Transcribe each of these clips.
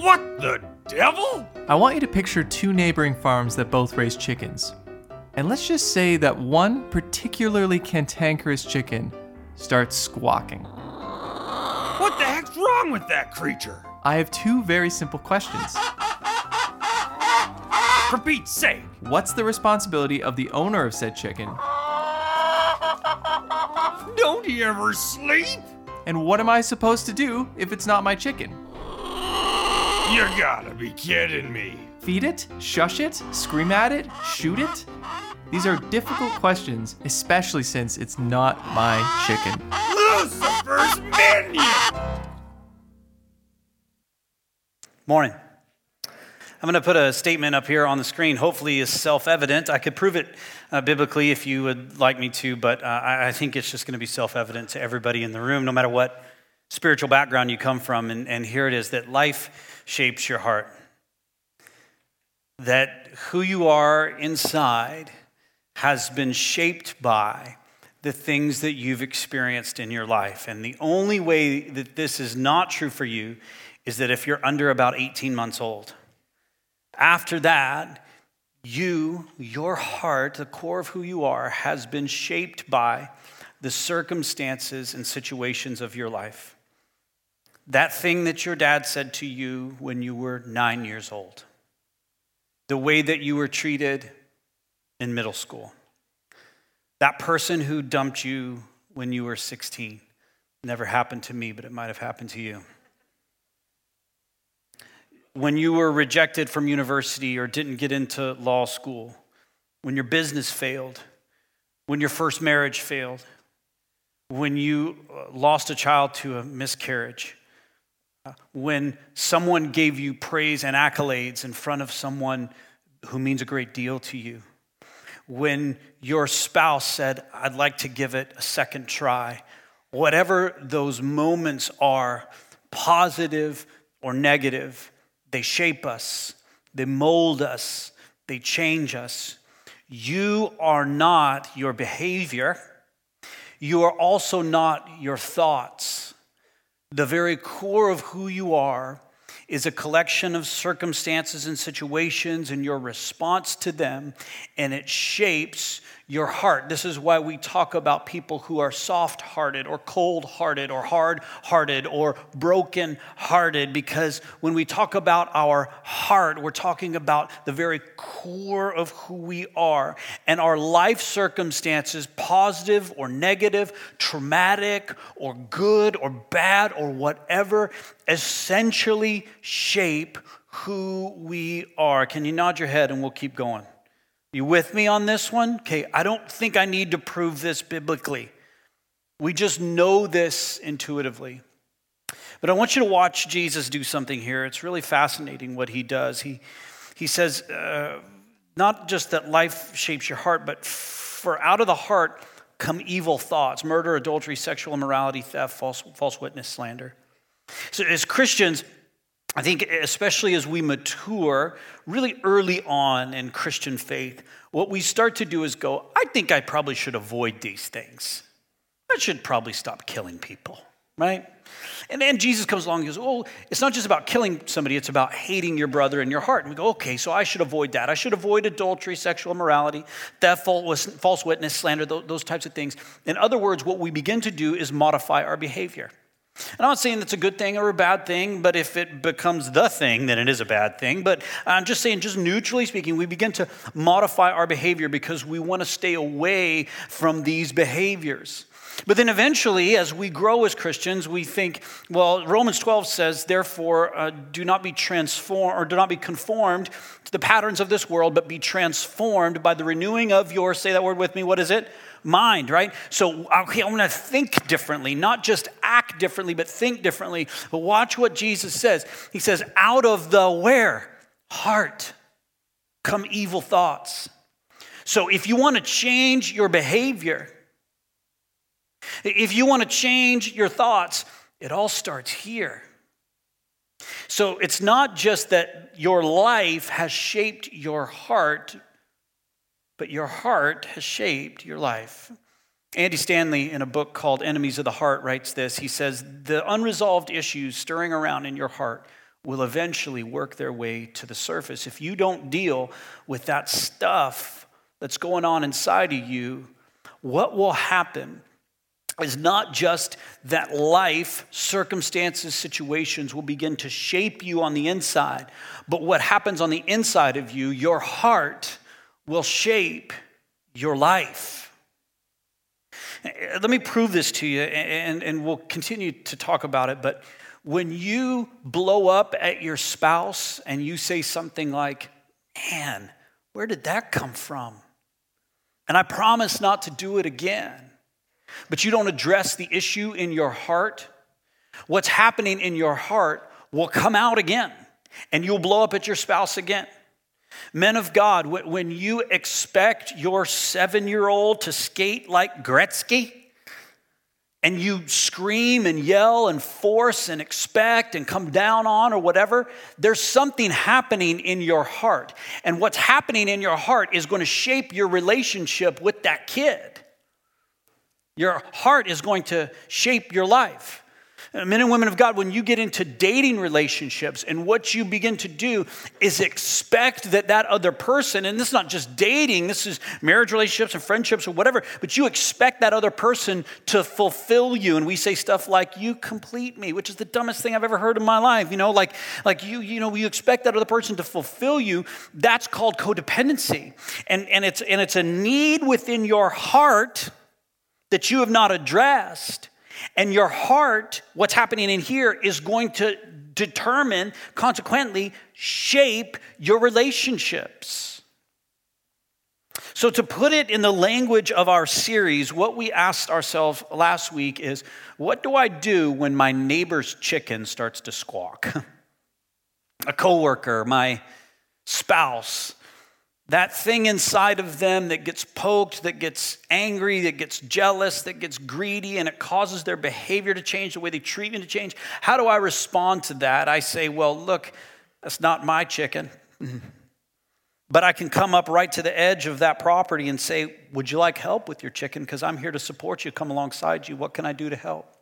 What the devil? I want you to picture two neighboring farms that both raise chickens. And let's just say that one particularly cantankerous chicken starts squawking. What the heck's wrong with that creature? I have two very simple questions. For Pete's sake. What's the responsibility of the owner of said chicken? Don't he ever sleep? And what am I supposed to do if it's not my chicken? You gotta be kidding me. Feed it? Shush it? Scream at it? Shoot it? These are difficult questions, especially since it's not my chicken. Lucifer's minion! Morning. I'm going to put a statement up here on the screen. Hopefully, is self-evident. I could prove it uh, biblically if you would like me to, but uh, I, I think it's just going to be self-evident to everybody in the room, no matter what spiritual background you come from. And, and here it is: that life shapes your heart. That who you are inside has been shaped by the things that you've experienced in your life. And the only way that this is not true for you is that if you're under about 18 months old. After that, you, your heart, the core of who you are, has been shaped by the circumstances and situations of your life. That thing that your dad said to you when you were nine years old, the way that you were treated in middle school, that person who dumped you when you were 16. Never happened to me, but it might have happened to you when you were rejected from university or didn't get into law school, when your business failed, when your first marriage failed, when you uh, lost a child to a miscarriage, when someone gave you praise and accolades in front of someone who means a great deal to you, when your spouse said, I'd like to give it a second try, whatever those moments are, positive or negative, they shape us, they mold us, they change us. You are not your behavior. You are also not your thoughts. The very core of who you are is a collection of circumstances and situations and your response to them, and it shapes your heart. This is why we talk about people who are soft hearted or cold hearted or hard hearted or broken hearted, because when we talk about our heart, we're talking about the very core of who we are. And our life circumstances, positive or negative, traumatic or good or bad or whatever, essentially shape who we are. Can you nod your head and we'll keep going? You with me on this one? Okay, I don't think I need to prove this biblically. We just know this intuitively. But I want you to watch Jesus do something here. It's really fascinating what he does. He, he says, uh, not just that life shapes your heart, but for out of the heart come evil thoughts murder, adultery, sexual immorality, theft, false, false witness, slander. So, as Christians, I think, especially as we mature really early on in Christian faith, what we start to do is go, I think I probably should avoid these things. I should probably stop killing people, right? And then Jesus comes along and goes, Oh, it's not just about killing somebody, it's about hating your brother in your heart. And we go, Okay, so I should avoid that. I should avoid adultery, sexual immorality, theft, false witness, slander, those types of things. In other words, what we begin to do is modify our behavior. I'm not saying that's a good thing or a bad thing, but if it becomes the thing, then it is a bad thing. But I'm just saying, just neutrally speaking, we begin to modify our behavior because we want to stay away from these behaviors. But then eventually, as we grow as Christians, we think, well, Romans 12 says, therefore, uh, do not be transformed or do not be conformed to the patterns of this world, but be transformed by the renewing of your, say that word with me, what is it? Mind, right? So, okay, I'm gonna think differently, not just act differently, but think differently. But watch what Jesus says. He says, out of the where? Heart come evil thoughts. So, if you wanna change your behavior, if you wanna change your thoughts, it all starts here. So, it's not just that your life has shaped your heart, but your heart has shaped your life. Andy Stanley, in a book called Enemies of the Heart, writes this. He says, The unresolved issues stirring around in your heart will eventually work their way to the surface. If you don't deal with that stuff that's going on inside of you, what will happen is not just that life, circumstances, situations will begin to shape you on the inside, but what happens on the inside of you, your heart, will shape your life. Let me prove this to you, and, and we'll continue to talk about it. But when you blow up at your spouse and you say something like, Man, where did that come from? And I promise not to do it again but you don't address the issue in your heart, what's happening in your heart will come out again and you'll blow up at your spouse again. Men of God, when you expect your seven year old to skate like Gretzky, and you scream and yell and force and expect and come down on or whatever, there's something happening in your heart. And what's happening in your heart is going to shape your relationship with that kid. Your heart is going to shape your life. Men and women of God, when you get into dating relationships, and what you begin to do is expect that that other person, and this is not just dating, this is marriage relationships and friendships or whatever, but you expect that other person to fulfill you. And we say stuff like, You complete me, which is the dumbest thing I've ever heard in my life. You know, like, like you, you know, you expect that other person to fulfill you. That's called codependency. And, and, it's, and it's a need within your heart that you have not addressed. And your heart, what's happening in here, is going to determine, consequently, shape your relationships. So, to put it in the language of our series, what we asked ourselves last week is what do I do when my neighbor's chicken starts to squawk? A coworker, my spouse, that thing inside of them that gets poked, that gets angry, that gets jealous, that gets greedy, and it causes their behavior to change, the way they treat me to change. How do I respond to that? I say, well, look, that's not my chicken. But I can come up right to the edge of that property and say, Would you like help with your chicken? Because I'm here to support you, come alongside you. What can I do to help?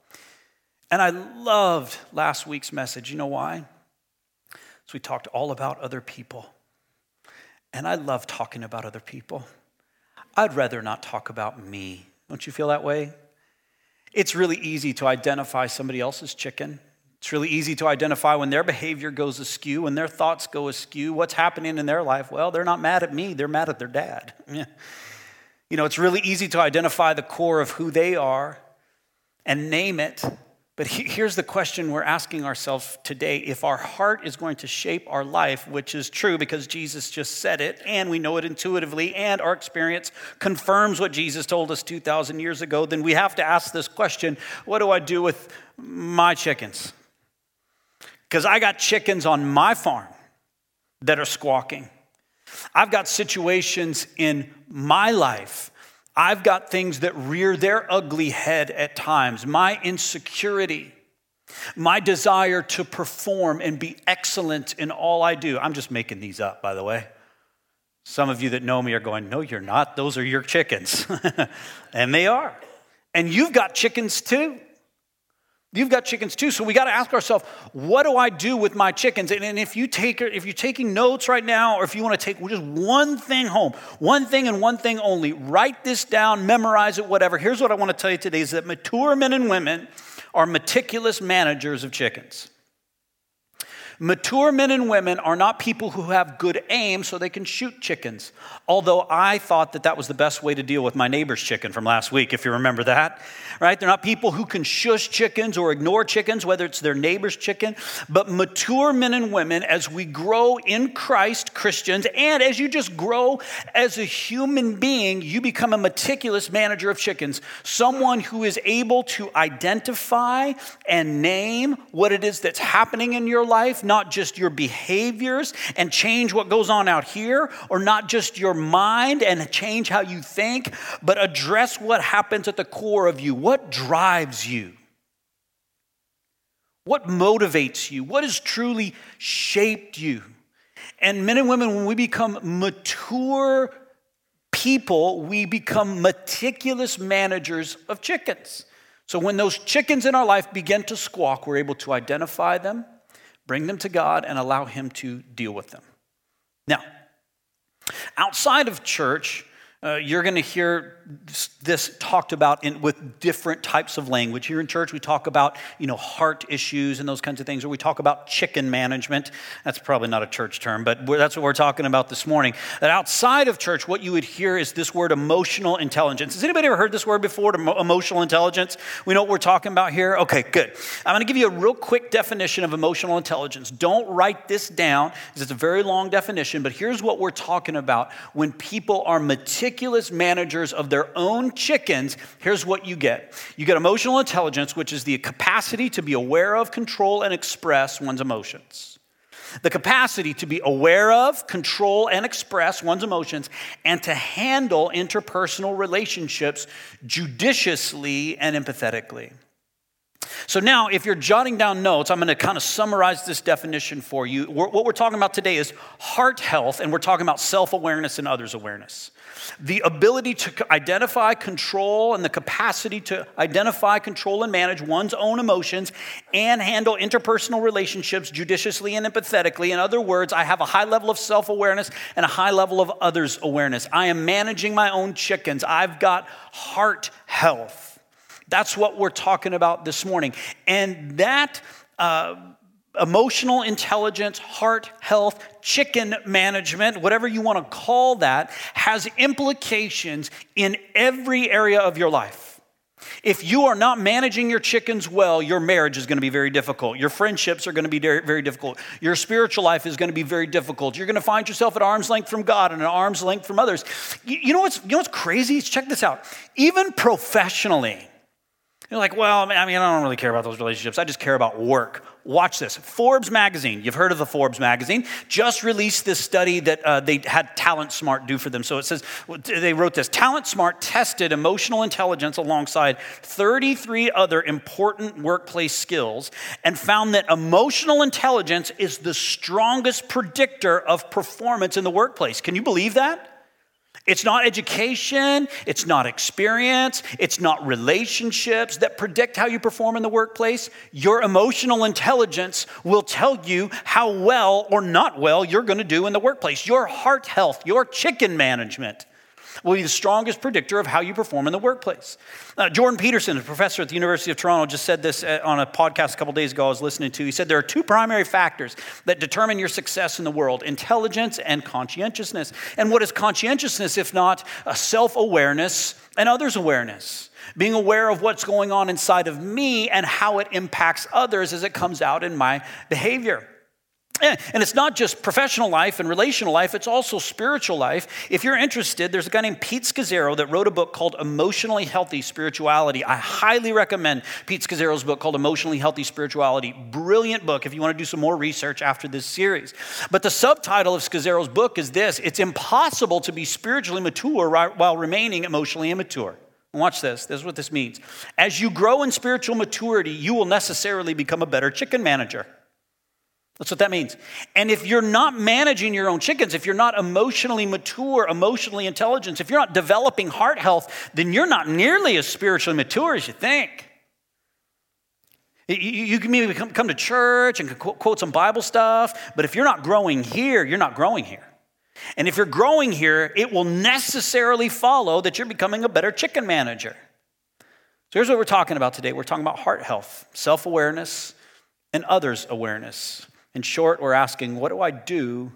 And I loved last week's message. You know why? So we talked all about other people. And I love talking about other people. I'd rather not talk about me. Don't you feel that way? It's really easy to identify somebody else's chicken. It's really easy to identify when their behavior goes askew, when their thoughts go askew, what's happening in their life. Well, they're not mad at me, they're mad at their dad. You know, it's really easy to identify the core of who they are and name it but here's the question we're asking ourselves today. If our heart is going to shape our life, which is true because Jesus just said it, and we know it intuitively, and our experience confirms what Jesus told us 2,000 years ago, then we have to ask this question what do I do with my chickens? Because I got chickens on my farm that are squawking. I've got situations in my life I've got things that rear their ugly head at times. My insecurity, my desire to perform and be excellent in all I do. I'm just making these up, by the way. Some of you that know me are going, No, you're not. Those are your chickens. and they are. And you've got chickens too. You've got chickens too, so we got to ask ourselves, what do I do with my chickens? And, and if you take, if you're taking notes right now, or if you want to take just one thing home, one thing and one thing only, write this down, memorize it, whatever. Here's what I want to tell you today: is that mature men and women are meticulous managers of chickens. Mature men and women are not people who have good aim so they can shoot chickens. Although I thought that that was the best way to deal with my neighbor's chicken from last week, if you remember that right? They're not people who can shush chickens or ignore chickens, whether it's their neighbor's chicken. But mature men and women, as we grow in Christ, Christians, and as you just grow as a human being, you become a meticulous manager of chickens. Someone who is able to identify and name what it is that's happening in your life, not just your behaviors, and change what goes on out here, or not just your mind and change how you think, but address what happens at the core of you what drives you? What motivates you? What has truly shaped you? And men and women, when we become mature people, we become meticulous managers of chickens. So when those chickens in our life begin to squawk, we're able to identify them, bring them to God, and allow Him to deal with them. Now, outside of church, uh, you're going to hear this talked about in, with different types of language. Here in church, we talk about you know heart issues and those kinds of things, or we talk about chicken management. That's probably not a church term, but that's what we're talking about this morning. That outside of church, what you would hear is this word emotional intelligence. Has anybody ever heard this word before? Emotional intelligence. We know what we're talking about here. Okay, good. I'm going to give you a real quick definition of emotional intelligence. Don't write this down because it's a very long definition. But here's what we're talking about when people are meticulous meticulous managers of their own chickens, here's what you get you get emotional intelligence, which is the capacity to be aware of, control, and express one's emotions. The capacity to be aware of, control, and express one's emotions, and to handle interpersonal relationships judiciously and empathetically. So, now if you're jotting down notes, I'm going to kind of summarize this definition for you. What we're talking about today is heart health, and we're talking about self awareness and others' awareness the ability to identify, control, and the capacity to identify, control, and manage one's own emotions and handle interpersonal relationships judiciously and empathetically. In other words, I have a high level of self awareness and a high level of others' awareness. I am managing my own chickens. I've got heart health. That's what we're talking about this morning. And that. Uh, emotional intelligence, heart health, chicken management, whatever you want to call that, has implications in every area of your life. If you are not managing your chickens well, your marriage is going to be very difficult. Your friendships are going to be very, difficult. Your spiritual life is going to be very difficult. You're going to find yourself at arm's length from God and at arm's length from others. You know, what's, you know what's crazy? Check this out. Even professionally, you're like, well, I mean, I don't really care about those relationships. I just care about work. Watch this. Forbes magazine, you've heard of the Forbes magazine, just released this study that uh, they had Talent Smart do for them. So it says, they wrote this Talent Smart tested emotional intelligence alongside 33 other important workplace skills and found that emotional intelligence is the strongest predictor of performance in the workplace. Can you believe that? It's not education, it's not experience, it's not relationships that predict how you perform in the workplace. Your emotional intelligence will tell you how well or not well you're going to do in the workplace. Your heart health, your chicken management will be the strongest predictor of how you perform in the workplace. Uh, Jordan Peterson, a professor at the University of Toronto, just said this uh, on a podcast a couple days ago I was listening to. He said there are two primary factors that determine your success in the world intelligence and conscientiousness. And what is conscientiousness if not a self awareness and others' awareness? Being aware of what's going on inside of me and how it impacts others as it comes out in my behavior. Eh, and it's not just professional life and relational life, it's also spiritual life. If you're interested, there's a guy named Pete Scazzero that wrote a book called Emotionally Healthy Spirituality. I highly recommend Pete Scazzero's book called Emotionally Healthy Spirituality. Brilliant book if you want to do some more research after this series. But the subtitle of Scazzero's book is this It's impossible to be spiritually mature while remaining emotionally immature. Watch this. This is what this means. As you grow in spiritual maturity, you will necessarily become a better chicken manager. That's what that means. And if you're not managing your own chickens, if you're not emotionally mature, emotionally intelligent, if you're not developing heart health, then you're not nearly as spiritually mature as you think. You can maybe come to church and quote some Bible stuff, but if you're not growing here, you're not growing here. And if you're growing here, it will necessarily follow that you're becoming a better chicken manager. So here's what we're talking about today we're talking about heart health, self awareness, and others' awareness. In short, we're asking, what do I do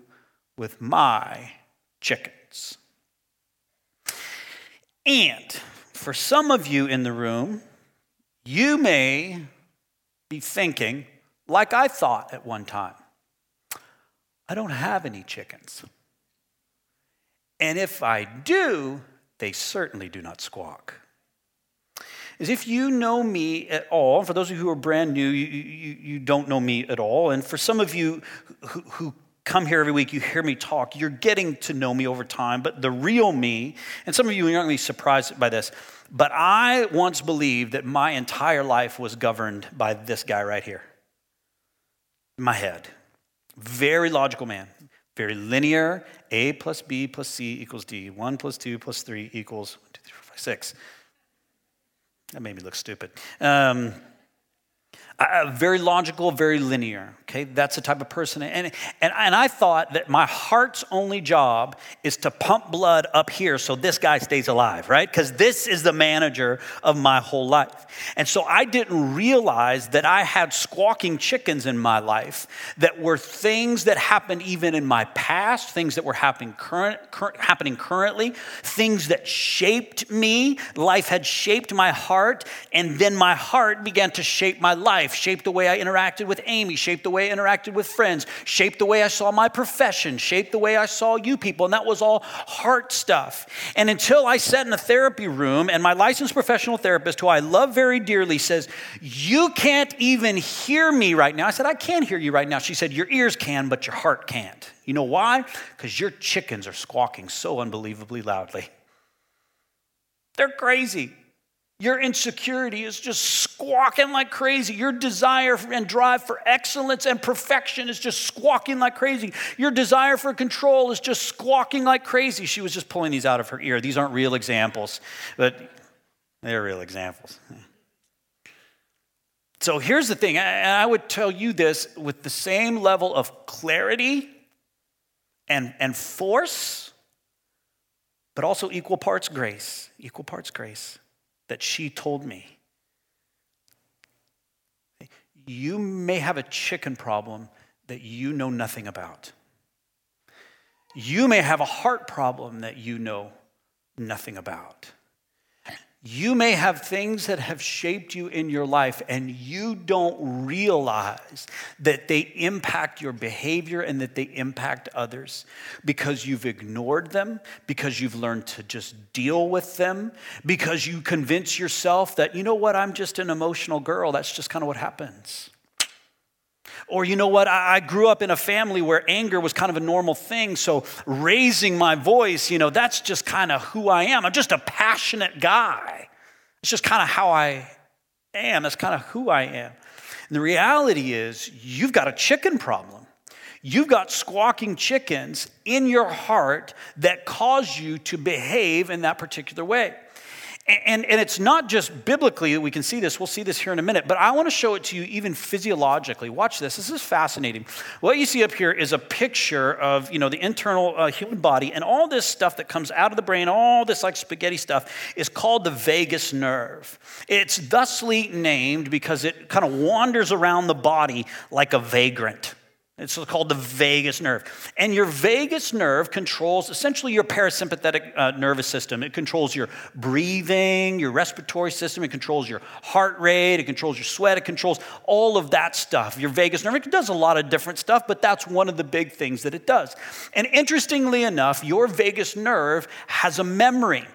with my chickens? And for some of you in the room, you may be thinking, like I thought at one time, I don't have any chickens. And if I do, they certainly do not squawk is if you know me at all, for those of you who are brand new, you, you, you don't know me at all. And for some of you who, who come here every week, you hear me talk, you're getting to know me over time. But the real me, and some of you are not going to be surprised by this, but I once believed that my entire life was governed by this guy right here. My head. Very logical man. Very linear. A plus B plus C equals D. 1 plus 2 plus 3 equals 1, 2, 3, 4, 5, 6. That made me look stupid. Um, uh, very logical, very linear. Okay, that's the type of person. And, and, and I thought that my heart's only job is to pump blood up here so this guy stays alive, right? Because this is the manager of my whole life. And so I didn't realize that I had squawking chickens in my life that were things that happened even in my past, things that were happening, current, current, happening currently, things that shaped me. Life had shaped my heart, and then my heart began to shape my life, shape the way I interacted with Amy, shaped the way I interacted with friends, shaped the way I saw my profession, shaped the way I saw you people. And that was all heart stuff. And until I sat in a therapy room and my licensed professional therapist, who I love very dearly, says, You can't even hear me right now. I said, I can't hear you right now. She said, Your ears can, but your heart can't. You know why? Because your chickens are squawking so unbelievably loudly. They're crazy. Your insecurity is just squawking like crazy. Your desire and drive for excellence and perfection is just squawking like crazy. Your desire for control is just squawking like crazy. She was just pulling these out of her ear. These aren't real examples, but they're real examples. So here's the thing, and I would tell you this with the same level of clarity and, and force, but also equal parts grace. Equal parts grace that she told me. You may have a chicken problem that you know nothing about. You may have a heart problem that you know nothing about. You may have things that have shaped you in your life, and you don't realize that they impact your behavior and that they impact others because you've ignored them, because you've learned to just deal with them, because you convince yourself that, you know what, I'm just an emotional girl. That's just kind of what happens. Or, you know what, I grew up in a family where anger was kind of a normal thing. So, raising my voice, you know, that's just kind of who I am. I'm just a passionate guy. It's just kind of how I am. That's kind of who I am. And the reality is, you've got a chicken problem. You've got squawking chickens in your heart that cause you to behave in that particular way. And, and it's not just biblically that we can see this. We'll see this here in a minute. But I want to show it to you even physiologically. Watch this. This is fascinating. What you see up here is a picture of you know, the internal uh, human body. And all this stuff that comes out of the brain, all this like spaghetti stuff, is called the vagus nerve. It's thusly named because it kind of wanders around the body like a vagrant. It's called the vagus nerve. And your vagus nerve controls essentially your parasympathetic uh, nervous system. It controls your breathing, your respiratory system, it controls your heart rate, it controls your sweat, it controls all of that stuff. Your vagus nerve, it does a lot of different stuff, but that's one of the big things that it does. And interestingly enough, your vagus nerve has a memory.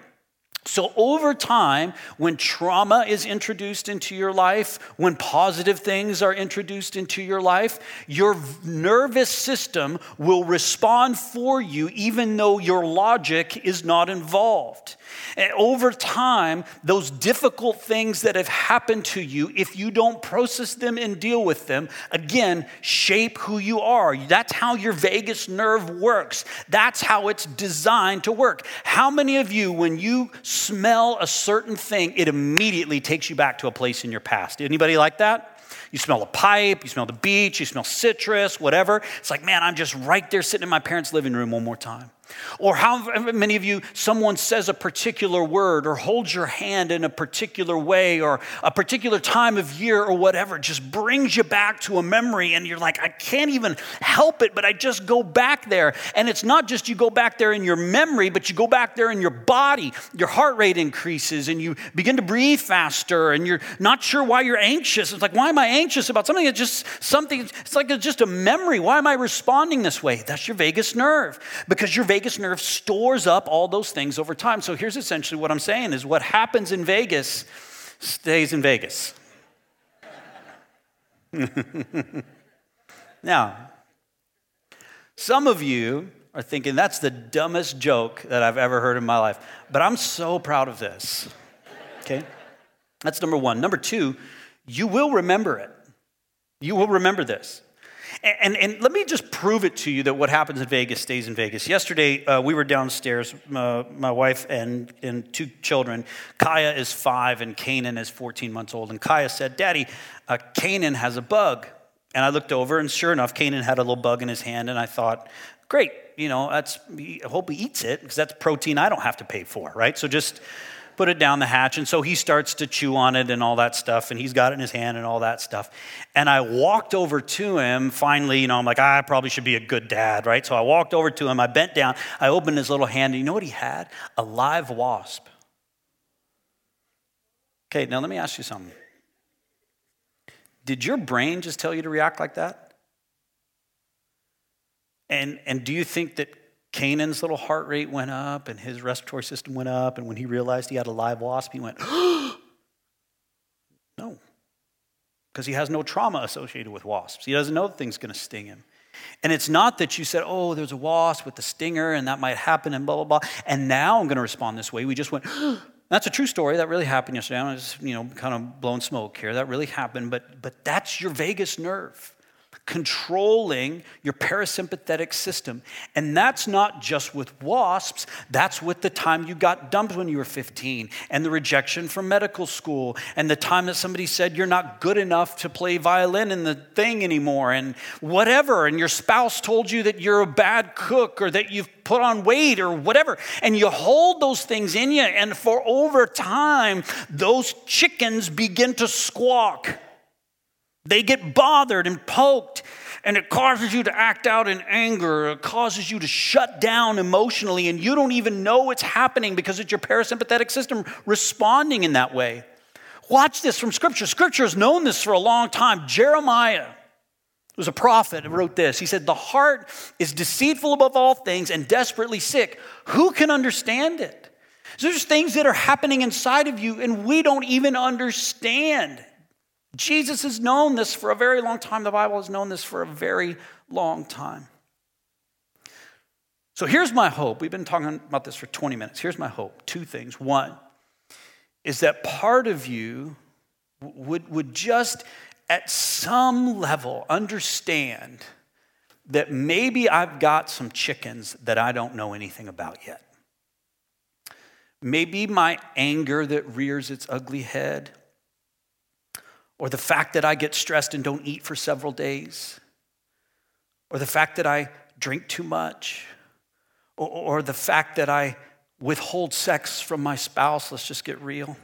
So, over time, when trauma is introduced into your life, when positive things are introduced into your life, your nervous system will respond for you even though your logic is not involved. And over time, those difficult things that have happened to you, if you don't process them and deal with them, again, shape who you are. That's how your vagus nerve works. That's how it's designed to work. How many of you, when you smell a certain thing, it immediately takes you back to a place in your past? Anybody like that? You smell a pipe, you smell the beach, you smell citrus, whatever. It's like, man, I'm just right there sitting in my parents' living room one more time. Or how many of you, someone says a particular word or holds your hand in a particular way or a particular time of year or whatever, just brings you back to a memory and you're like, I can't even help it, but I just go back there. And it's not just you go back there in your memory, but you go back there in your body. Your heart rate increases and you begin to breathe faster and you're not sure why you're anxious. It's like, why am I anxious about something? It's just something, it's like it's just a memory. Why am I responding this way? That's your vagus nerve because your vagus vagus nerve stores up all those things over time. So here's essentially what I'm saying is what happens in Vegas stays in Vegas. now, some of you are thinking that's the dumbest joke that I've ever heard in my life, but I'm so proud of this. Okay? That's number one. Number two, you will remember it. You will remember this. And, and let me just prove it to you that what happens in Vegas stays in Vegas. Yesterday, uh, we were downstairs, uh, my wife and, and two children. Kaya is five and Canaan is 14 months old. And Kaya said, Daddy, uh, Canaan has a bug. And I looked over, and sure enough, Canaan had a little bug in his hand. And I thought, great, you know, that's, I hope he eats it because that's protein I don't have to pay for, right? So just put it down the hatch. And so he starts to chew on it and all that stuff. And he's got it in his hand and all that stuff. And I walked over to him. Finally, you know, I'm like, I probably should be a good dad, right? So I walked over to him. I bent down. I opened his little hand. And you know what he had? A live wasp. Okay, now let me ask you something. Did your brain just tell you to react like that? And, and do you think that Canaan's little heart rate went up and his respiratory system went up. And when he realized he had a live wasp, he went, no. Because he has no trauma associated with wasps. He doesn't know the thing's going to sting him. And it's not that you said, oh, there's a wasp with the stinger and that might happen and blah, blah, blah. And now I'm going to respond this way. We just went, that's a true story. That really happened yesterday. I'm just, you know, kind of blowing smoke here. That really happened. But, but that's your vagus nerve controlling your parasympathetic system. And that's not just with wasps, that's with the time you got dumped when you were 15, and the rejection from medical school, and the time that somebody said you're not good enough to play violin in the thing anymore, and whatever, and your spouse told you that you're a bad cook or that you've put on weight or whatever. And you hold those things in you, and for over time, those chickens begin to squawk. They get bothered and poked, and it causes you to act out in anger. It causes you to shut down emotionally, and you don't even know it's happening because it's your parasympathetic system responding in that way. Watch this from Scripture. Scripture has known this for a long time. Jeremiah was a prophet and wrote this. He said, The heart is deceitful above all things and desperately sick. Who can understand it? So there's things that are happening inside of you, and we don't even understand. Jesus has known this for a very long time. The Bible has known this for a very long time. So here's my hope. We've been talking about this for 20 minutes. Here's my hope two things. One is that part of you would, would just at some level understand that maybe I've got some chickens that I don't know anything about yet. Maybe my anger that rears its ugly head or the fact that I get stressed and don't eat for several days, or the fact that I drink too much, or, or the fact that I withhold sex from my spouse, let's just get real,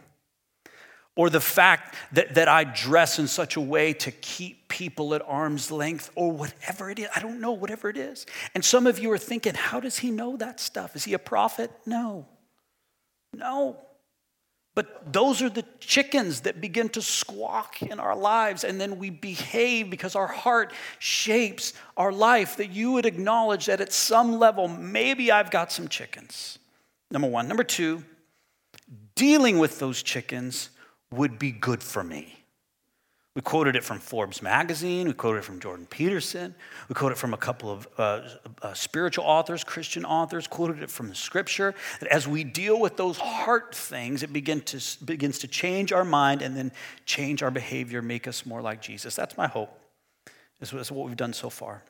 or the fact that, that I dress in such a way to keep people at arm's length, or whatever it is. I don't know, whatever it is. And some of you are thinking, how does he know that stuff? Is he a prophet? No. No. But those are the chickens that begin to squawk in our lives, and then we behave because our heart shapes our life. That you would acknowledge that at some level, maybe I've got some chickens. Number one. Number two, dealing with those chickens would be good for me. We quoted it from Forbes magazine. We quoted it from Jordan Peterson. We quoted it from a couple of uh, uh, spiritual authors, Christian authors, quoted it from the scripture. That as we deal with those heart things, it begin to, begins to change our mind and then change our behavior, make us more like Jesus. That's my hope. Is what we've done so far.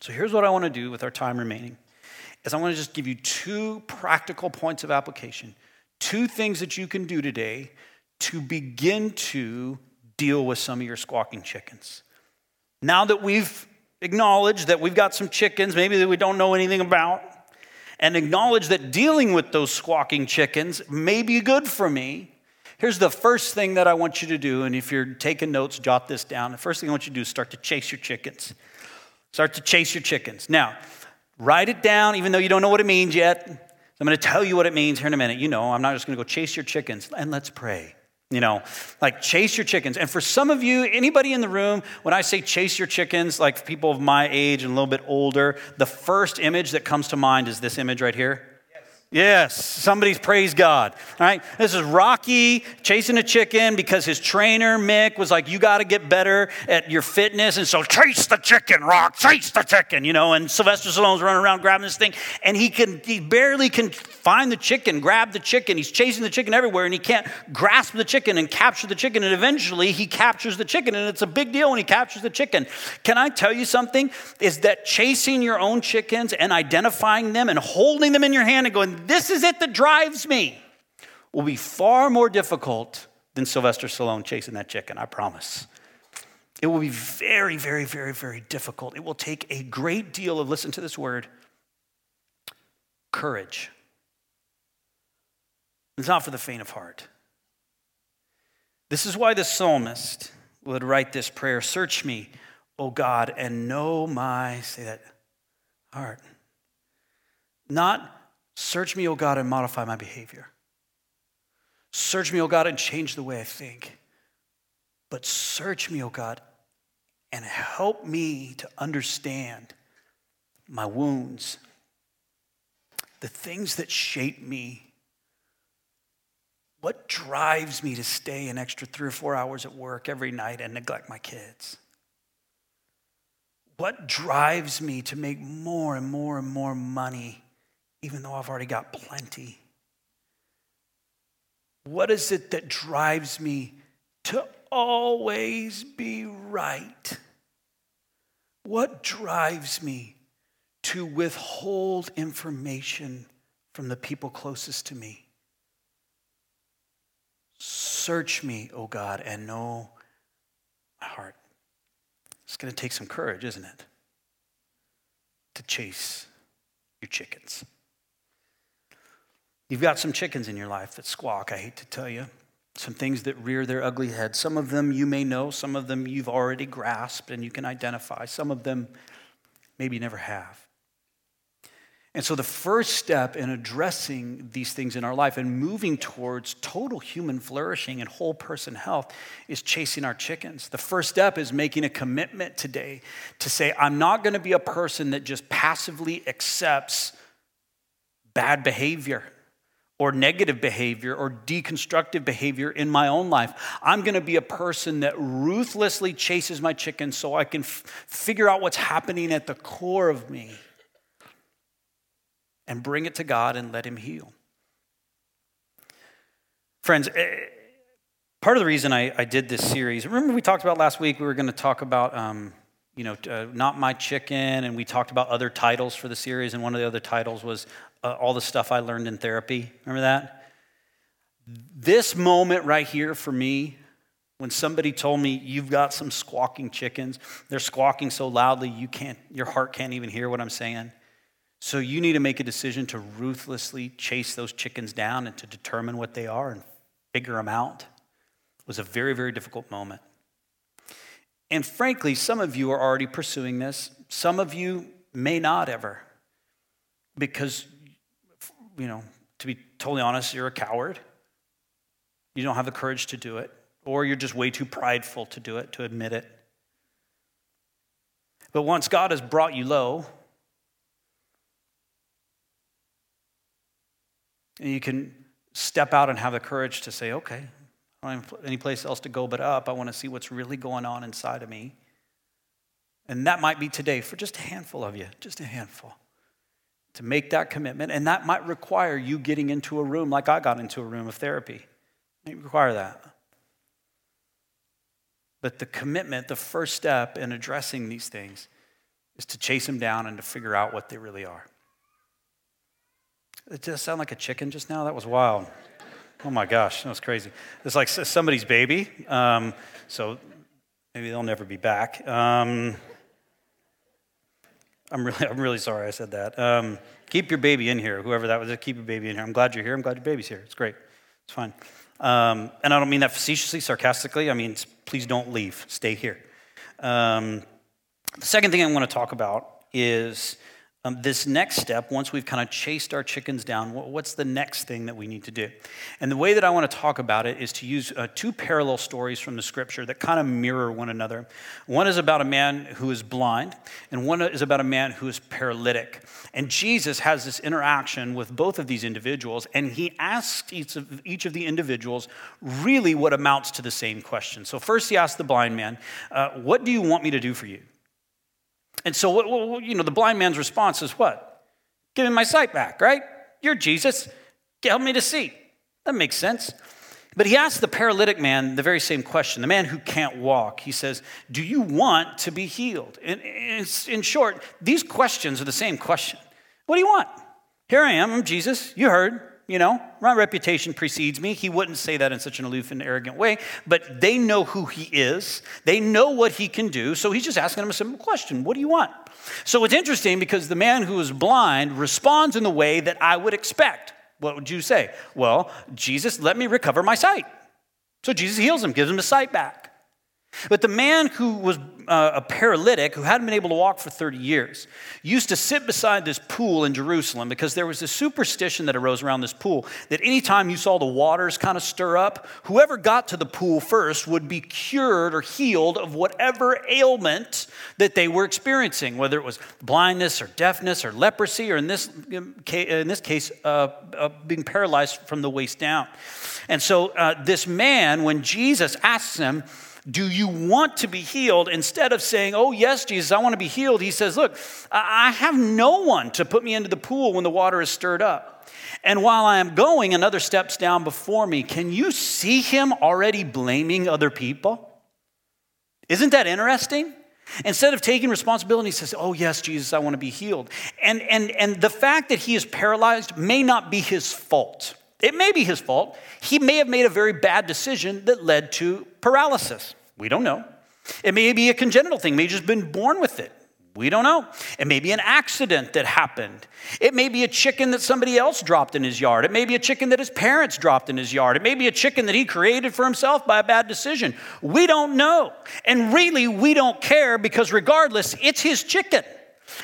So here's what I want to do with our time remaining. Is I want to just give you two practical points of application, two things that you can do today to begin to deal with some of your squawking chickens. Now that we've acknowledged that we've got some chickens, maybe that we don't know anything about, and acknowledge that dealing with those squawking chickens may be good for me, here's the first thing that I want you to do. And if you're taking notes, jot this down. The first thing I want you to do is start to chase your chickens. Start to chase your chickens. Now, write it down, even though you don't know what it means yet. I'm going to tell you what it means here in a minute. You know, I'm not just going to go chase your chickens. And let's pray. You know, like chase your chickens. And for some of you, anybody in the room, when I say chase your chickens, like people of my age and a little bit older, the first image that comes to mind is this image right here. Yes. Somebody's praise God. All right, this is Rocky chasing a chicken because his trainer Mick was like, "You got to get better at your fitness," and so chase the chicken, Rock, chase the chicken, you know. And Sylvester Stallone's running around grabbing this thing, and he can he barely can find the chicken, grab the chicken. He's chasing the chicken everywhere, and he can't grasp the chicken and capture the chicken. And eventually, he captures the chicken, and it's a big deal when he captures the chicken. Can I tell you something? Is that chasing your own chickens and identifying them and holding them in your hand and going this is it that drives me, will be far more difficult than Sylvester Stallone chasing that chicken, I promise. It will be very, very, very, very difficult. It will take a great deal of, listen to this word, courage. It's not for the faint of heart. This is why the psalmist would write this prayer Search me, O God, and know my, say that, heart. Not Search me, O God, and modify my behavior. Search me, O God, and change the way I think. But search me, O God, and help me to understand my wounds, the things that shape me. What drives me to stay an extra three or four hours at work every night and neglect my kids? What drives me to make more and more and more money even though I've already got plenty? What is it that drives me to always be right? What drives me to withhold information from the people closest to me? Search me, O oh God, and know my heart. It's going to take some courage, isn't it? To chase your chickens. You've got some chickens in your life that squawk, I hate to tell you. Some things that rear their ugly heads. Some of them you may know, some of them you've already grasped and you can identify. Some of them maybe you never have. And so, the first step in addressing these things in our life and moving towards total human flourishing and whole person health is chasing our chickens. The first step is making a commitment today to say, I'm not going to be a person that just passively accepts bad behavior or negative behavior or deconstructive behavior in my own life. I'm going to be a person that ruthlessly chases my chickens so I can f- figure out what's happening at the core of me and bring it to God and let Him heal. Friends, eh, part of the reason I, I did this series, remember we talked about last week, we were going to talk about. Um, you know, uh, Not My Chicken, and we talked about other titles for the series, and one of the other titles was uh, all the stuff I learned in therapy. Remember that? This moment right here for me, when somebody told me you've got some squawking chickens, they're squawking so loudly you can't, your heart can't even hear what I'm saying. So you need to make a decision to ruthlessly chase those chickens down and to determine what they are and figure them out. It was a very, very difficult moment. And frankly, some of you are already pursuing this. Some of you may not ever because you know, to be totally honest, you're a coward. You don't have the courage to do it, or you're just way too prideful to do it, to admit it. But once God has brought you low, and you can step out and have the courage to say, okay, I don't have any place else to go but up. I want to see what's really going on inside of me. And that might be today for just a handful of you, just a handful to make that commitment. And that might require you getting into a room like I got into a room of therapy. It require that. But the commitment, the first step in addressing these things is to chase them down and to figure out what they really are. It does sound like a chicken just now? That was wild. Oh my gosh, that was crazy. It's like somebody's baby. Um, so maybe they'll never be back. Um, I'm really, I'm really sorry I said that. Um, keep your baby in here, whoever that was. Keep your baby in here. I'm glad you're here. I'm glad your baby's here. It's great. It's fine. Um, and I don't mean that facetiously, sarcastically. I mean, please don't leave. Stay here. Um, the second thing I want to talk about is um, this next step, once we've kind of chased our chickens down, what's the next thing that we need to do? And the way that I want to talk about it is to use uh, two parallel stories from the scripture that kind of mirror one another. One is about a man who is blind, and one is about a man who is paralytic. And Jesus has this interaction with both of these individuals, and he asks each of, each of the individuals really what amounts to the same question. So, first, he asks the blind man, uh, What do you want me to do for you? And so, you know, the blind man's response is what? Give me my sight back, right? You're Jesus. Help me to see. That makes sense. But he asks the paralytic man the very same question, the man who can't walk. He says, Do you want to be healed? In, in short, these questions are the same question. What do you want? Here I am, I'm Jesus. You heard you know, my reputation precedes me. He wouldn't say that in such an aloof and arrogant way, but they know who he is. They know what he can do. So he's just asking him a simple question What do you want? So it's interesting because the man who is blind responds in the way that I would expect. What would you say? Well, Jesus, let me recover my sight. So Jesus heals him, gives him his sight back. But the man who was uh, a paralytic, who hadn't been able to walk for 30 years, used to sit beside this pool in Jerusalem because there was this superstition that arose around this pool that anytime you saw the waters kind of stir up, whoever got to the pool first would be cured or healed of whatever ailment that they were experiencing, whether it was blindness or deafness or leprosy, or in this, in this case, uh, uh, being paralyzed from the waist down. And so uh, this man, when Jesus asks him, do you want to be healed? Instead of saying, Oh, yes, Jesus, I want to be healed, he says, Look, I have no one to put me into the pool when the water is stirred up. And while I am going, another steps down before me. Can you see him already blaming other people? Isn't that interesting? Instead of taking responsibility, he says, Oh, yes, Jesus, I want to be healed. And, and, and the fact that he is paralyzed may not be his fault. It may be his fault. He may have made a very bad decision that led to paralysis. We don't know. It may be a congenital thing, may just been born with it. We don't know. It may be an accident that happened. It may be a chicken that somebody else dropped in his yard. It may be a chicken that his parents dropped in his yard. It may be a chicken that he created for himself by a bad decision. We don't know. And really, we don't care because, regardless, it's his chicken.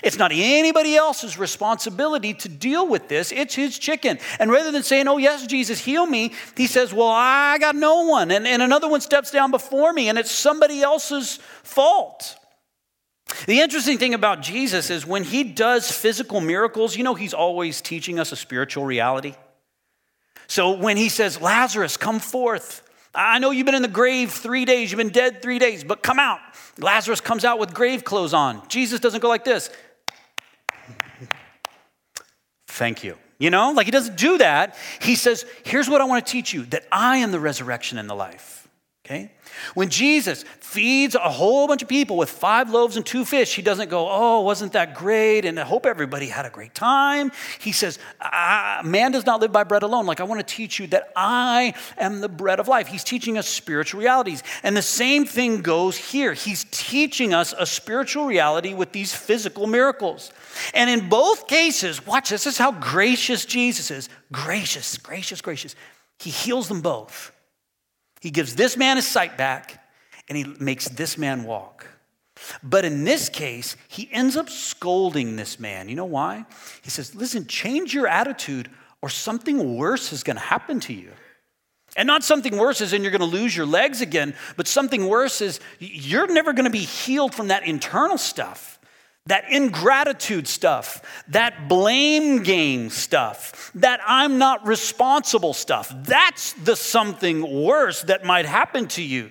It's not anybody else's responsibility to deal with this. It's his chicken. And rather than saying, Oh, yes, Jesus, heal me, he says, Well, I got no one. And, and another one steps down before me, and it's somebody else's fault. The interesting thing about Jesus is when he does physical miracles, you know, he's always teaching us a spiritual reality. So when he says, Lazarus, come forth, I know you've been in the grave three days, you've been dead three days, but come out. Lazarus comes out with grave clothes on. Jesus doesn't go like this. Thank you. You know, like he doesn't do that. He says, Here's what I want to teach you that I am the resurrection and the life. Okay? When Jesus feeds a whole bunch of people with five loaves and two fish, he doesn't go, Oh, wasn't that great? And I hope everybody had a great time. He says, Man does not live by bread alone. Like, I want to teach you that I am the bread of life. He's teaching us spiritual realities. And the same thing goes here. He's teaching us a spiritual reality with these physical miracles. And in both cases, watch this, is how gracious Jesus is. Gracious, gracious, gracious. He heals them both. He gives this man his sight back and he makes this man walk. But in this case, he ends up scolding this man. You know why? He says, Listen, change your attitude or something worse is going to happen to you. And not something worse is in you're going to lose your legs again, but something worse is you're never going to be healed from that internal stuff that ingratitude stuff, that blame game stuff, that I'm not responsible stuff. That's the something worse that might happen to you.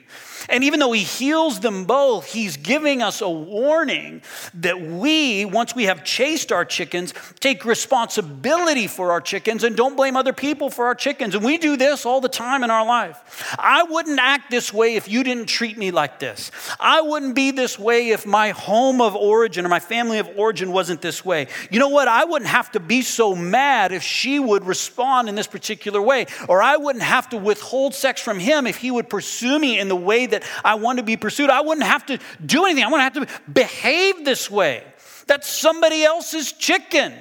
And even though he heals them both, he's giving us a warning that we, once we have chased our chickens, take responsibility for our chickens and don't blame other people for our chickens. And we do this all the time in our life. I wouldn't act this way if you didn't treat me like this. I wouldn't be this way if my home of origin or my family of origin wasn't this way. You know what? I wouldn't have to be so mad if she would respond in this particular way. Or I wouldn't have to withhold sex from him if he would pursue me in the way that I want to be pursued. I wouldn't have to do anything. I wouldn't have to behave this way. That's somebody else's chicken.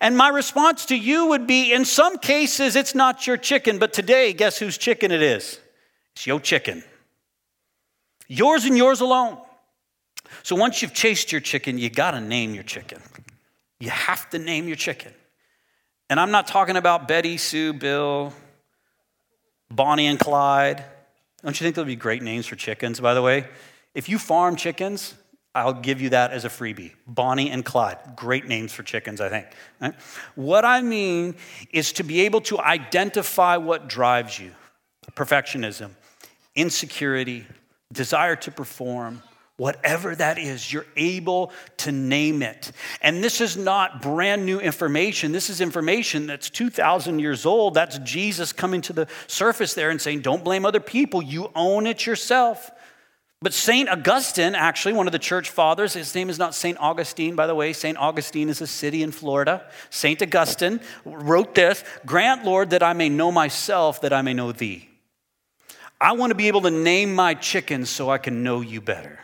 And my response to you would be in some cases, it's not your chicken, but today, guess whose chicken it is? It's your chicken. Yours and yours alone. So once you've chased your chicken, you got to name your chicken. You have to name your chicken. And I'm not talking about Betty, Sue, Bill, Bonnie, and Clyde. Don't you think would be great names for chickens, by the way? If you farm chickens, I'll give you that as a freebie. Bonnie and Clyde, great names for chickens, I think. Right? What I mean is to be able to identify what drives you perfectionism, insecurity, desire to perform, Whatever that is, you're able to name it. And this is not brand new information. This is information that's 2,000 years old. That's Jesus coming to the surface there and saying, Don't blame other people, you own it yourself. But St. Augustine, actually, one of the church fathers, his name is not St. Augustine, by the way. St. Augustine is a city in Florida. St. Augustine wrote this Grant, Lord, that I may know myself, that I may know thee. I want to be able to name my chickens so I can know you better.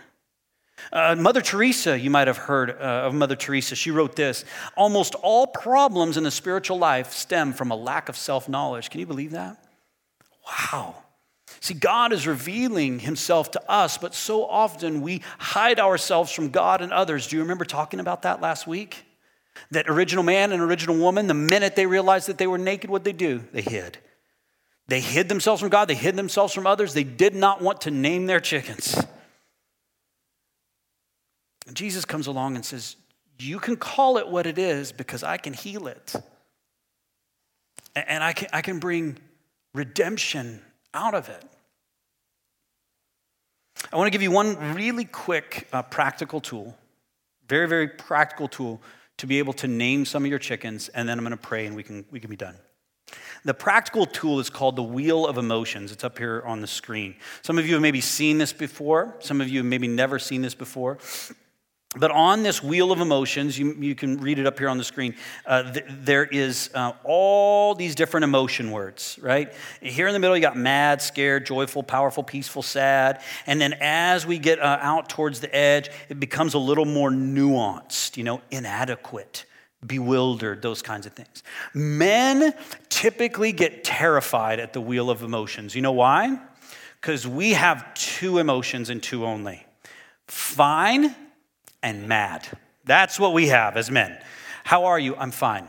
Uh, Mother Teresa, you might have heard uh, of Mother Teresa. She wrote this Almost all problems in the spiritual life stem from a lack of self knowledge. Can you believe that? Wow. See, God is revealing himself to us, but so often we hide ourselves from God and others. Do you remember talking about that last week? That original man and original woman, the minute they realized that they were naked, what they do? They hid. They hid themselves from God, they hid themselves from others. They did not want to name their chickens. And Jesus comes along and says, You can call it what it is because I can heal it. And I can, I can bring redemption out of it. I want to give you one really quick uh, practical tool, very, very practical tool to be able to name some of your chickens, and then I'm going to pray and we can, we can be done. The practical tool is called the wheel of emotions. It's up here on the screen. Some of you have maybe seen this before, some of you have maybe never seen this before. But on this wheel of emotions, you, you can read it up here on the screen, uh, th- there is uh, all these different emotion words, right? Here in the middle, you got mad, scared, joyful, powerful, peaceful, sad. And then as we get uh, out towards the edge, it becomes a little more nuanced, you know, inadequate, bewildered, those kinds of things. Men typically get terrified at the wheel of emotions. You know why? Because we have two emotions and two only fine and mad. That's what we have as men. How are you? I'm fine.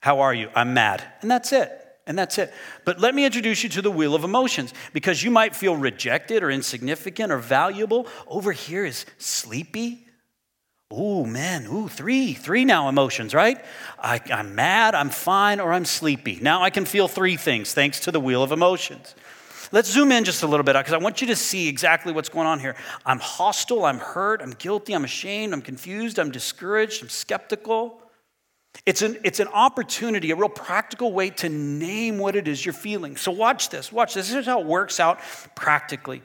How are you? I'm mad. And that's it. And that's it. But let me introduce you to the wheel of emotions because you might feel rejected or insignificant or valuable. Over here is sleepy. Ooh, man, ooh, three, three now emotions, right? I, I'm mad, I'm fine, or I'm sleepy. Now I can feel three things thanks to the wheel of emotions. Let's zoom in just a little bit because I want you to see exactly what's going on here. I'm hostile, I'm hurt, I'm guilty, I'm ashamed, I'm confused, I'm discouraged, I'm skeptical. It's an, it's an opportunity, a real practical way to name what it is you're feeling. So, watch this. Watch this. This is how it works out practically.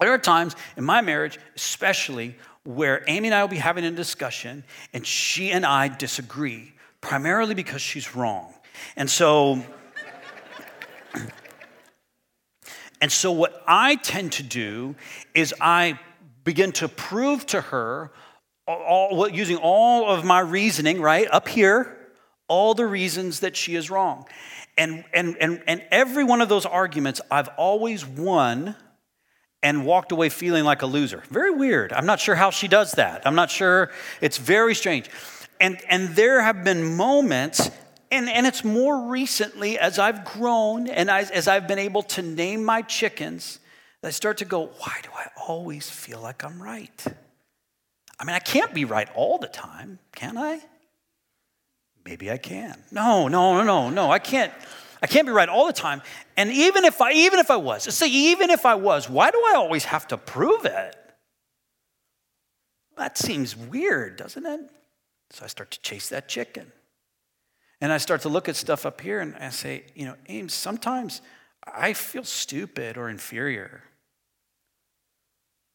There are times in my marriage, especially, where Amy and I will be having a discussion and she and I disagree, primarily because she's wrong. And so, and so, what I tend to do is I begin to prove to her, all, using all of my reasoning, right, up here, all the reasons that she is wrong. And, and, and, and every one of those arguments, I've always won and walked away feeling like a loser. Very weird. I'm not sure how she does that. I'm not sure. It's very strange. And, and there have been moments and, and it's more recently as I've grown and I, as I've been able to name my chickens, I start to go, why do I always feel like I'm right? I mean, I can't be right all the time, can I? Maybe I can. No, no, no, no, no. I can't. I can't be right all the time. And even if I, even if I was, say even if I was, why do I always have to prove it? That seems weird, doesn't it? So I start to chase that chicken. And I start to look at stuff up here and I say, you know, Ames, sometimes I feel stupid or inferior.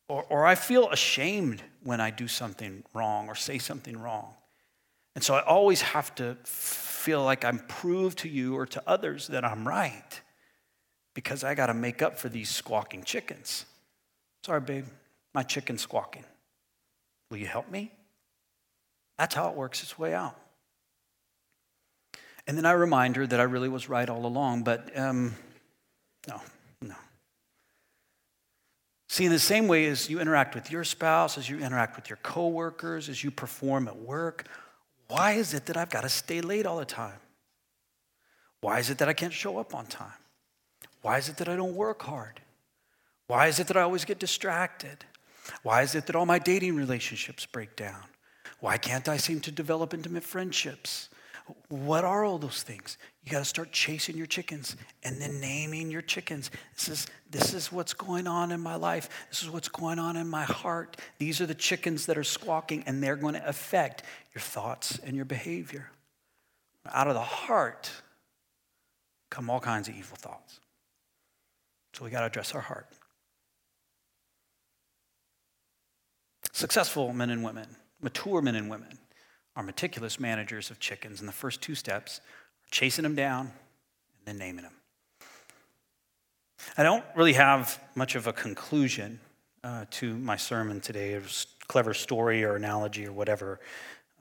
Or, or I feel ashamed when I do something wrong or say something wrong. And so I always have to feel like I'm proved to you or to others that I'm right because I got to make up for these squawking chickens. Sorry, babe, my chicken's squawking. Will you help me? That's how it works its way out. And then I remind her that I really was right all along, but um, no, no. See, in the same way as you interact with your spouse, as you interact with your coworkers, as you perform at work, Why is it that I've got to stay late all the time? Why is it that I can't show up on time? Why is it that I don't work hard? Why is it that I always get distracted? Why is it that all my dating relationships break down? Why can't I seem to develop intimate friendships? What are all those things? You got to start chasing your chickens and then naming your chickens. This is, this is what's going on in my life. This is what's going on in my heart. These are the chickens that are squawking, and they're going to affect your thoughts and your behavior. Out of the heart come all kinds of evil thoughts. So we got to address our heart. Successful men and women, mature men and women, are meticulous managers of chickens. And the first two steps are chasing them down and then naming them. I don't really have much of a conclusion uh, to my sermon today, a clever story or analogy or whatever.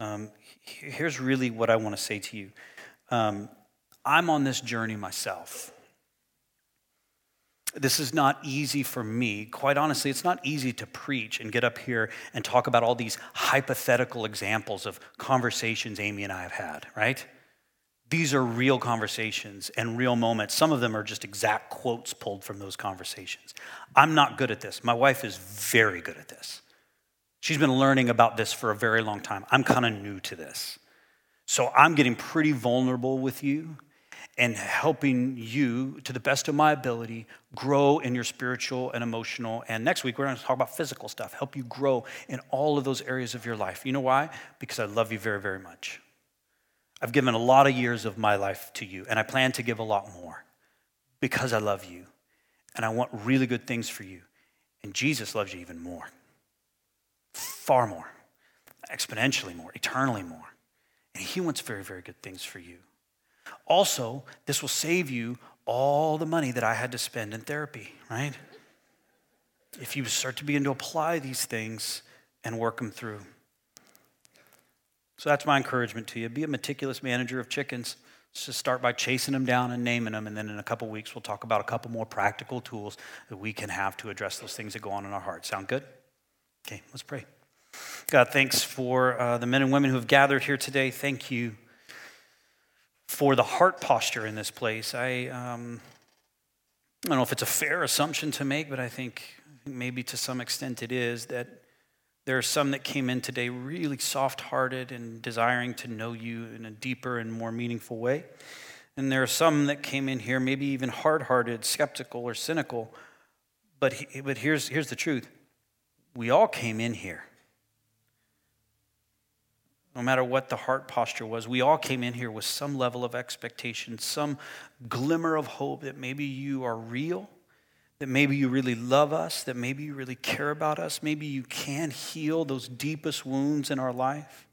Um, here's really what I want to say to you um, I'm on this journey myself. This is not easy for me. Quite honestly, it's not easy to preach and get up here and talk about all these hypothetical examples of conversations Amy and I have had, right? These are real conversations and real moments. Some of them are just exact quotes pulled from those conversations. I'm not good at this. My wife is very good at this. She's been learning about this for a very long time. I'm kind of new to this. So I'm getting pretty vulnerable with you and helping you, to the best of my ability, grow in your spiritual and emotional. And next week, we're going to talk about physical stuff, help you grow in all of those areas of your life. You know why? Because I love you very, very much. I've given a lot of years of my life to you, and I plan to give a lot more because I love you and I want really good things for you. And Jesus loves you even more, far more, exponentially more, eternally more. And He wants very, very good things for you. Also, this will save you all the money that I had to spend in therapy, right? If you start to begin to apply these things and work them through. So that's my encouragement to you. Be a meticulous manager of chickens. Just start by chasing them down and naming them, and then in a couple weeks we'll talk about a couple more practical tools that we can have to address those things that go on in our hearts. Sound good? Okay, let's pray. God, thanks for uh, the men and women who have gathered here today. Thank you for the heart posture in this place. I, um, I don't know if it's a fair assumption to make, but I think maybe to some extent it is that there are some that came in today really soft hearted and desiring to know you in a deeper and more meaningful way. And there are some that came in here maybe even hard hearted, skeptical, or cynical. But, but here's, here's the truth we all came in here no matter what the heart posture was. We all came in here with some level of expectation, some glimmer of hope that maybe you are real, that maybe you really love us, that maybe you really care about us, maybe you can heal those deepest wounds in our life.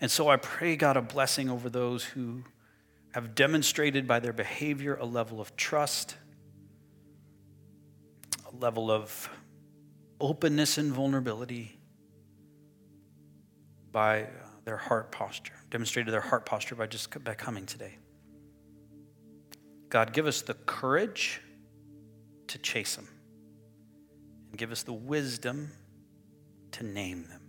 And so I pray, God, a blessing over those who have demonstrated by their behavior a level of trust, a level of openness and vulnerability by uh, their heart posture, demonstrated their heart posture by just by coming today. God, give us the courage to chase them, and give us the wisdom to name them.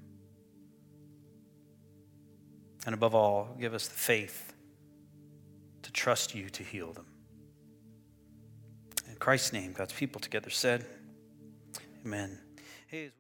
And above all, give us the faith to trust you to heal them. In Christ's name, God's people together said, Amen. Hey,